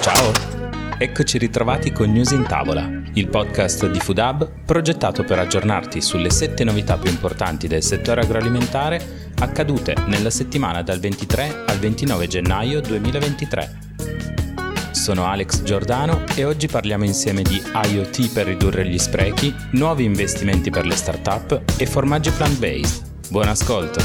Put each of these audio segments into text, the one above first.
Ciao! Eccoci ritrovati con News in Tavola, il podcast di Food Hub progettato per aggiornarti sulle sette novità più importanti del settore agroalimentare accadute nella settimana dal 23 al 29 gennaio 2023. Sono Alex Giordano e oggi parliamo insieme di IoT per ridurre gli sprechi, nuovi investimenti per le start-up e formaggi plant-based. Buon ascolto!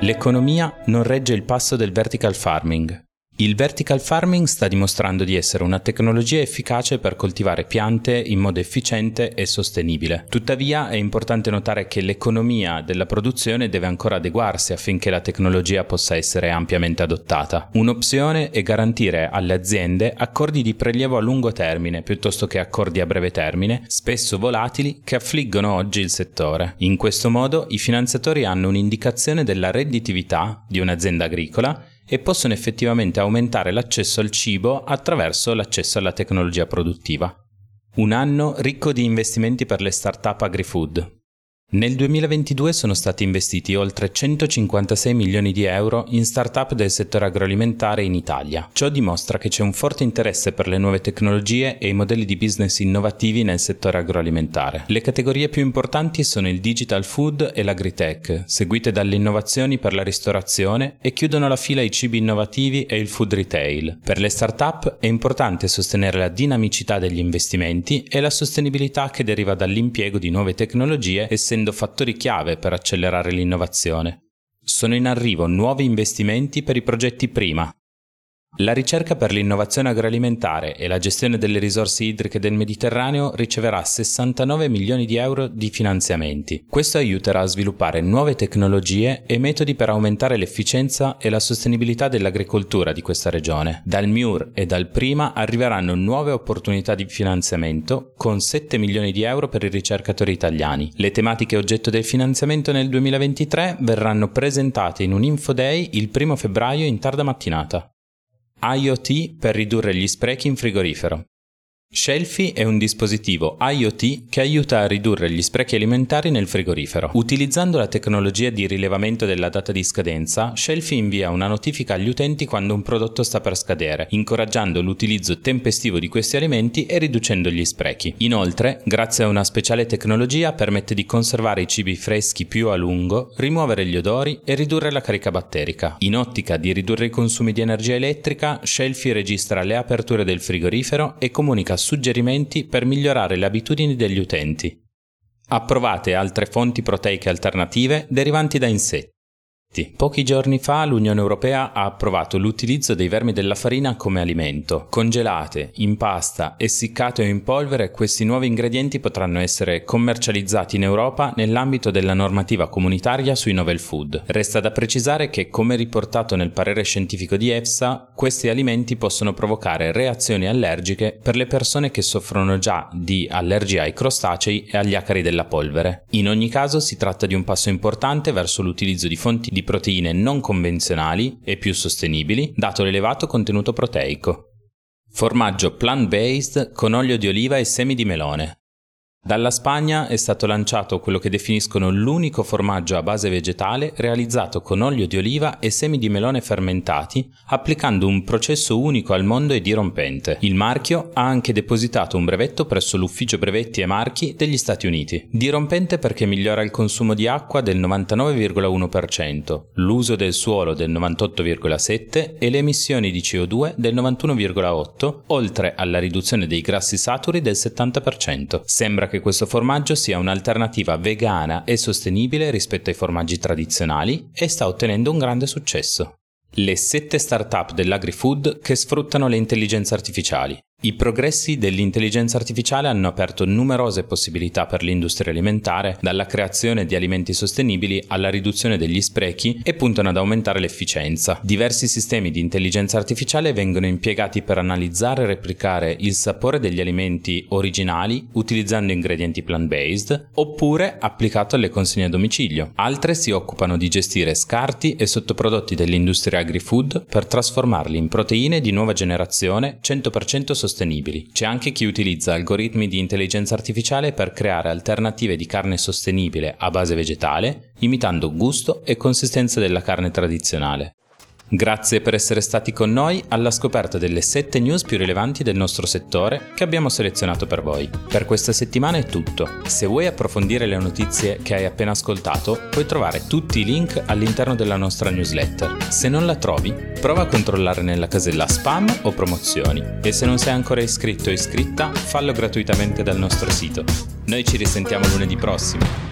L'economia non regge il passo del vertical farming. Il vertical farming sta dimostrando di essere una tecnologia efficace per coltivare piante in modo efficiente e sostenibile. Tuttavia è importante notare che l'economia della produzione deve ancora adeguarsi affinché la tecnologia possa essere ampiamente adottata. Un'opzione è garantire alle aziende accordi di prelievo a lungo termine piuttosto che accordi a breve termine, spesso volatili, che affliggono oggi il settore. In questo modo i finanziatori hanno un'indicazione della redditività di un'azienda agricola e possono effettivamente aumentare l'accesso al cibo attraverso l'accesso alla tecnologia produttiva. Un anno ricco di investimenti per le start-up agri-food. Nel 2022 sono stati investiti oltre 156 milioni di euro in start-up del settore agroalimentare in Italia. Ciò dimostra che c'è un forte interesse per le nuove tecnologie e i modelli di business innovativi nel settore agroalimentare. Le categorie più importanti sono il digital food e l'agritech, seguite dalle innovazioni per la ristorazione e chiudono la fila i cibi innovativi e il food retail. Per le start-up è importante sostenere la dinamicità degli investimenti e la sostenibilità che deriva dall'impiego di nuove tecnologie essendo essendo fattori chiave per accelerare l'innovazione. Sono in arrivo nuovi investimenti per i progetti prima, la ricerca per l'innovazione agroalimentare e la gestione delle risorse idriche del Mediterraneo riceverà 69 milioni di euro di finanziamenti. Questo aiuterà a sviluppare nuove tecnologie e metodi per aumentare l'efficienza e la sostenibilità dell'agricoltura di questa regione. Dal MIUR e dal Prima arriveranno nuove opportunità di finanziamento con 7 milioni di euro per i ricercatori italiani. Le tematiche oggetto del finanziamento nel 2023 verranno presentate in un Info Day il 1 febbraio in tarda mattinata. IoT per ridurre gli sprechi in frigorifero. Shelfie è un dispositivo IoT che aiuta a ridurre gli sprechi alimentari nel frigorifero. Utilizzando la tecnologia di rilevamento della data di scadenza, Shelfie invia una notifica agli utenti quando un prodotto sta per scadere, incoraggiando l'utilizzo tempestivo di questi alimenti e riducendo gli sprechi. Inoltre, grazie a una speciale tecnologia, permette di conservare i cibi freschi più a lungo, rimuovere gli odori e ridurre la carica batterica. In ottica di ridurre i consumi di energia elettrica, Shelfie registra le aperture del frigorifero e comunica suggerimenti per migliorare le abitudini degli utenti. Approvate altre fonti proteiche alternative derivanti da insetti. Pochi giorni fa l'Unione Europea ha approvato l'utilizzo dei vermi della farina come alimento. Congelate, in pasta, essiccate o in polvere, questi nuovi ingredienti potranno essere commercializzati in Europa nell'ambito della normativa comunitaria sui novel food. Resta da precisare che, come riportato nel parere scientifico di EFSA, questi alimenti possono provocare reazioni allergiche per le persone che soffrono già di allergia ai crostacei e agli acari della polvere. In ogni caso si tratta di un passo importante verso l'utilizzo di fonti di proteine non convenzionali e più sostenibili, dato l'elevato contenuto proteico. Formaggio plant-based con olio di oliva e semi di melone. Dalla Spagna è stato lanciato quello che definiscono l'unico formaggio a base vegetale realizzato con olio di oliva e semi di melone fermentati, applicando un processo unico al mondo e dirompente. Il marchio ha anche depositato un brevetto presso l'Ufficio Brevetti e Marchi degli Stati Uniti. Dirompente perché migliora il consumo di acqua del 99,1%, l'uso del suolo del 98,7% e le emissioni di CO2 del 91,8%, oltre alla riduzione dei grassi saturi del 70%. Sembra che questo formaggio sia un'alternativa vegana e sostenibile rispetto ai formaggi tradizionali e sta ottenendo un grande successo. Le sette start-up dell'agri-food che sfruttano le intelligenze artificiali. I progressi dell'intelligenza artificiale hanno aperto numerose possibilità per l'industria alimentare, dalla creazione di alimenti sostenibili alla riduzione degli sprechi e puntano ad aumentare l'efficienza. Diversi sistemi di intelligenza artificiale vengono impiegati per analizzare e replicare il sapore degli alimenti originali utilizzando ingredienti plant-based oppure applicato alle consegne a domicilio. Altre si occupano di gestire scarti e sottoprodotti dell'industria agri-food per trasformarli in proteine di nuova generazione 100% sostenibili sostenibili. C'è anche chi utilizza algoritmi di intelligenza artificiale per creare alternative di carne sostenibile a base vegetale, imitando gusto e consistenza della carne tradizionale. Grazie per essere stati con noi alla scoperta delle 7 news più rilevanti del nostro settore che abbiamo selezionato per voi. Per questa settimana è tutto. Se vuoi approfondire le notizie che hai appena ascoltato, puoi trovare tutti i link all'interno della nostra newsletter. Se non la trovi, prova a controllare nella casella spam o promozioni e se non sei ancora iscritto o iscritta, fallo gratuitamente dal nostro sito. Noi ci risentiamo lunedì prossimo.